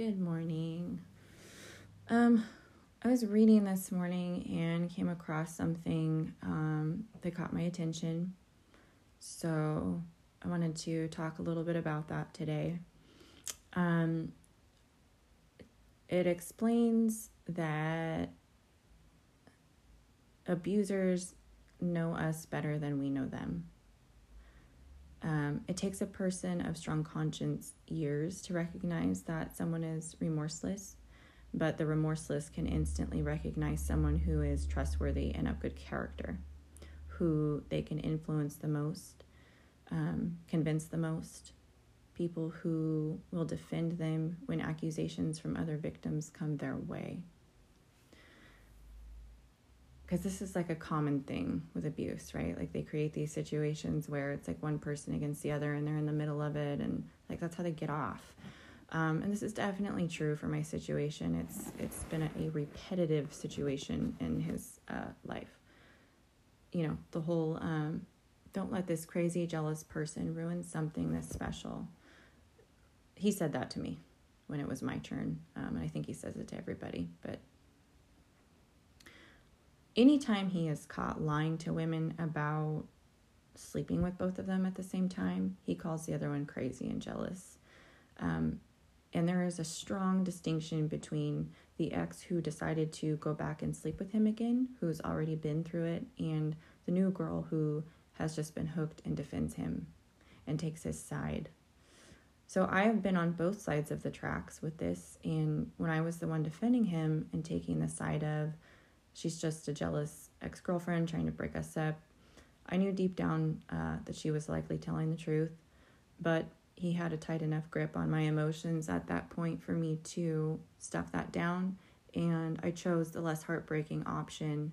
Good morning. Um, I was reading this morning and came across something um, that caught my attention. So I wanted to talk a little bit about that today. Um, it explains that abusers know us better than we know them. Um, it takes a person of strong conscience years to recognize that someone is remorseless, but the remorseless can instantly recognize someone who is trustworthy and of good character, who they can influence the most, um, convince the most, people who will defend them when accusations from other victims come their way because this is like a common thing with abuse, right? Like they create these situations where it's like one person against the other and they're in the middle of it, and like that's how they get off. Um, and this is definitely true for my situation. It's it's been a, a repetitive situation in his uh, life. You know, the whole um, don't let this crazy jealous person ruin something this special. He said that to me when it was my turn, um, and I think he says it to everybody. But anytime he is caught lying to women about sleeping with both of them at the same time, he calls the other one crazy and jealous. Um, and there is a strong distinction between the ex who decided to go back and sleep with him again, who's already been through it, and the new girl who has just been hooked and defends him and takes his side. So I have been on both sides of the tracks with this. And when I was the one defending him and taking the side of, she's just a jealous ex girlfriend trying to break us up. I knew deep down uh, that she was likely telling the truth, but he had a tight enough grip on my emotions at that point for me to stuff that down. And I chose the less heartbreaking option,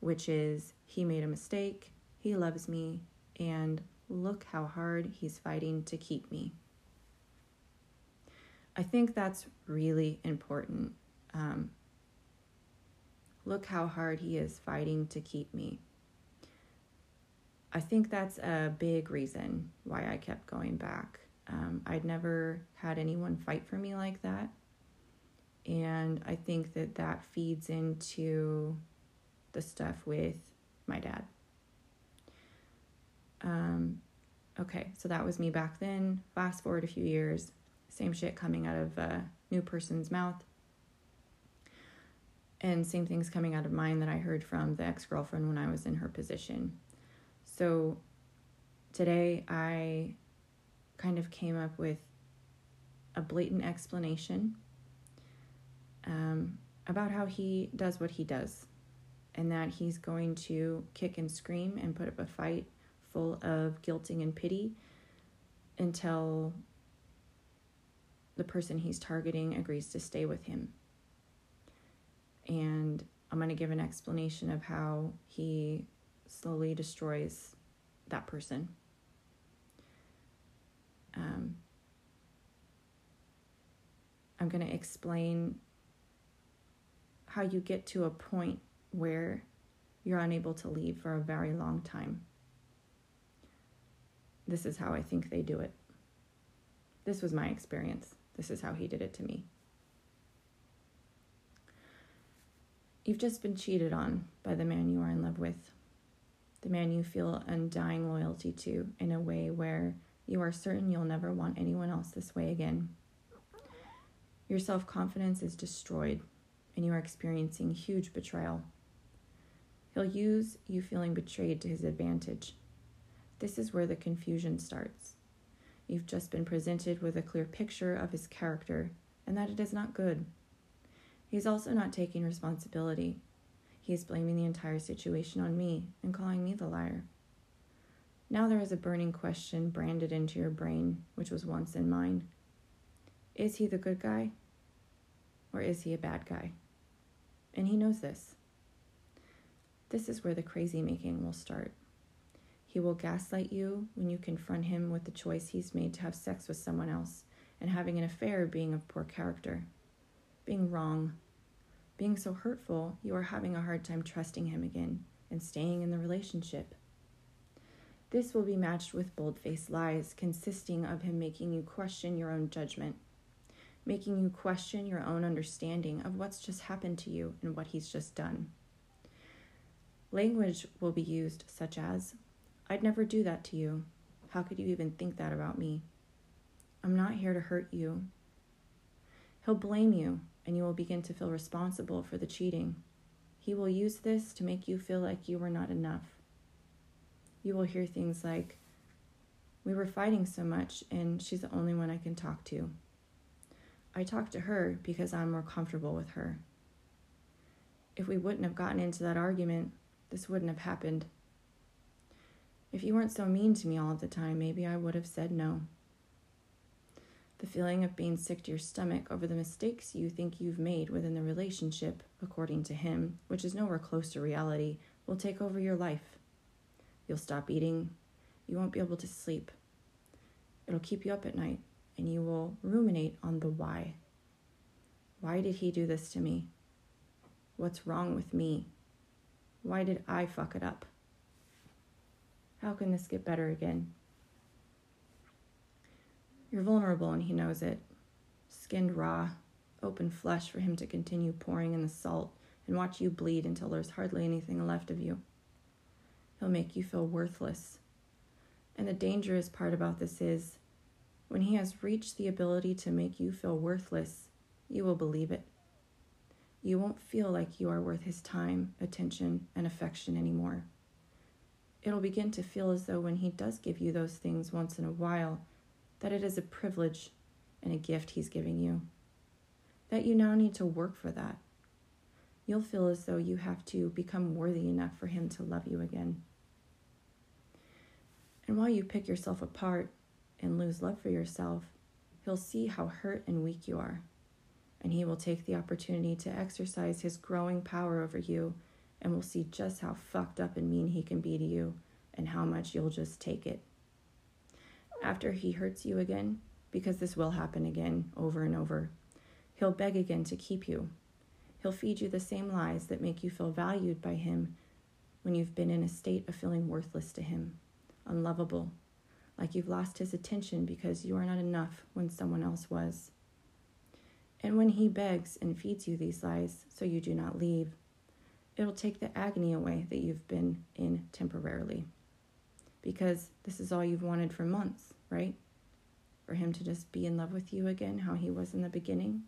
which is he made a mistake, he loves me, and look how hard he's fighting to keep me. I think that's really important. Um, Look how hard he is fighting to keep me. I think that's a big reason why I kept going back. Um, I'd never had anyone fight for me like that. And I think that that feeds into the stuff with my dad. Um, okay, so that was me back then. Fast forward a few years, same shit coming out of a new person's mouth. And same things coming out of mine that I heard from the ex girlfriend when I was in her position. So today I kind of came up with a blatant explanation um, about how he does what he does and that he's going to kick and scream and put up a fight full of guilting and pity until the person he's targeting agrees to stay with him and I'm going to give an explanation of how he slowly destroys that person. Um, I'm going to explain how you get to a point where you're unable to leave for a very long time. This is how I think they do it. This was my experience. This is how he did it to me. You've just been cheated on by the man you are in love with, the man you feel undying loyalty to in a way where you are certain you'll never want anyone else this way again. Your self confidence is destroyed, and you are experiencing huge betrayal. He'll use you feeling betrayed to his advantage. This is where the confusion starts. You've just been presented with a clear picture of his character, and that it is not good. He's also not taking responsibility. He is blaming the entire situation on me and calling me the liar. Now there is a burning question branded into your brain, which was once in mine. Is he the good guy? Or is he a bad guy? And he knows this. This is where the crazy making will start. He will gaslight you when you confront him with the choice he's made to have sex with someone else and having an affair being of poor character being wrong, being so hurtful, you are having a hard time trusting him again and staying in the relationship. This will be matched with bold faced lies, consisting of him making you question your own judgment, making you question your own understanding of what's just happened to you and what he's just done. Language will be used, such as, I'd never do that to you. How could you even think that about me? I'm not here to hurt you. He'll blame you, and you will begin to feel responsible for the cheating. He will use this to make you feel like you were not enough. You will hear things like, We were fighting so much, and she's the only one I can talk to. I talk to her because I'm more comfortable with her. If we wouldn't have gotten into that argument, this wouldn't have happened. If you weren't so mean to me all the time, maybe I would have said no. The feeling of being sick to your stomach over the mistakes you think you've made within the relationship, according to him, which is nowhere close to reality, will take over your life. You'll stop eating. You won't be able to sleep. It'll keep you up at night, and you will ruminate on the why. Why did he do this to me? What's wrong with me? Why did I fuck it up? How can this get better again? You're vulnerable and he knows it. Skinned raw, open flesh for him to continue pouring in the salt and watch you bleed until there's hardly anything left of you. He'll make you feel worthless. And the dangerous part about this is when he has reached the ability to make you feel worthless, you will believe it. You won't feel like you are worth his time, attention, and affection anymore. It'll begin to feel as though when he does give you those things once in a while, that it is a privilege and a gift he's giving you. That you now need to work for that. You'll feel as though you have to become worthy enough for him to love you again. And while you pick yourself apart and lose love for yourself, he'll see how hurt and weak you are. And he will take the opportunity to exercise his growing power over you and will see just how fucked up and mean he can be to you and how much you'll just take it. After he hurts you again, because this will happen again over and over, he'll beg again to keep you. He'll feed you the same lies that make you feel valued by him when you've been in a state of feeling worthless to him, unlovable, like you've lost his attention because you are not enough when someone else was. And when he begs and feeds you these lies so you do not leave, it'll take the agony away that you've been in temporarily. Because this is all you've wanted for months, right? For him to just be in love with you again, how he was in the beginning.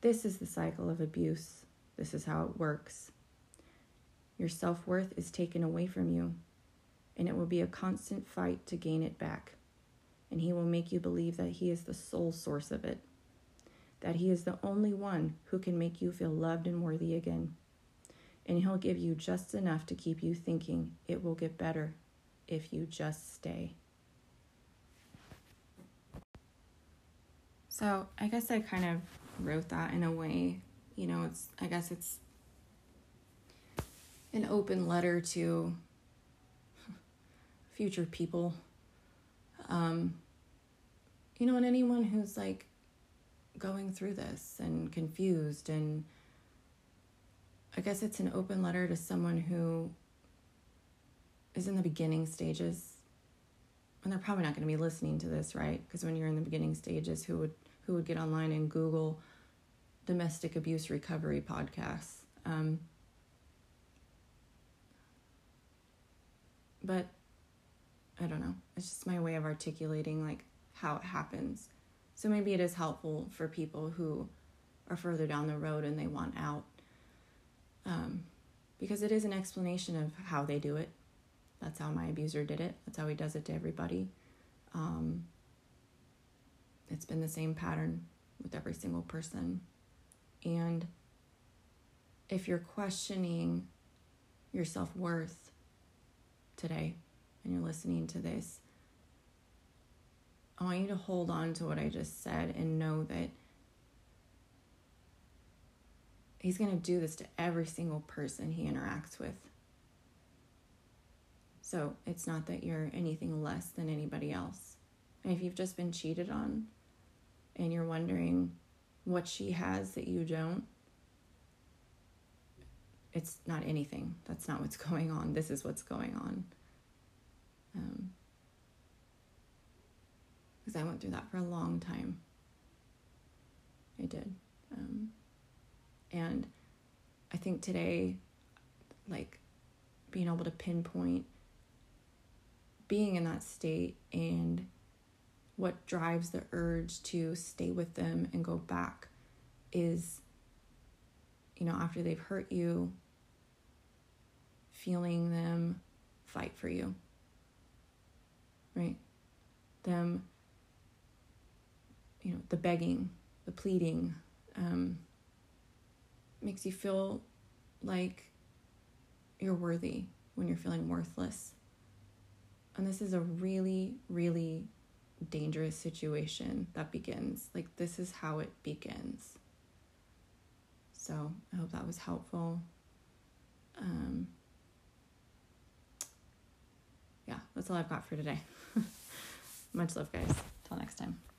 This is the cycle of abuse. This is how it works. Your self worth is taken away from you, and it will be a constant fight to gain it back. And he will make you believe that he is the sole source of it that He is the only one who can make you feel loved and worthy again. And He'll give you just enough to keep you thinking it will get better if you just stay. So I guess I kind of wrote that in a way, you know, it's, I guess it's an open letter to future people. Um, you know, and anyone who's like going through this and confused and I guess it's an open letter to someone who is in the beginning stages. And they're probably not going to be listening to this, right? Because when you're in the beginning stages, who would who would get online and Google domestic abuse recovery podcasts? Um, but I don't know. It's just my way of articulating like how it happens. So maybe it is helpful for people who are further down the road and they want out. Um, because it is an explanation of how they do it. That's how my abuser did it. That's how he does it to everybody. Um, it's been the same pattern with every single person. And if you're questioning your self worth today and you're listening to this, I want you to hold on to what I just said and know that he's going to do this to every single person he interacts with. So it's not that you're anything less than anybody else. And if you've just been cheated on and you're wondering what she has that you don't, it's not anything. That's not what's going on. This is what's going on. Um, because I went through that for a long time. I did. Um, and I think today, like being able to pinpoint being in that state and what drives the urge to stay with them and go back is, you know, after they've hurt you, feeling them fight for you, right? Them, you know, the begging, the pleading, um, makes you feel like you're worthy when you're feeling worthless. And this is a really, really dangerous situation that begins. Like, this is how it begins. So, I hope that was helpful. Um, yeah, that's all I've got for today. Much love, guys. Till next time.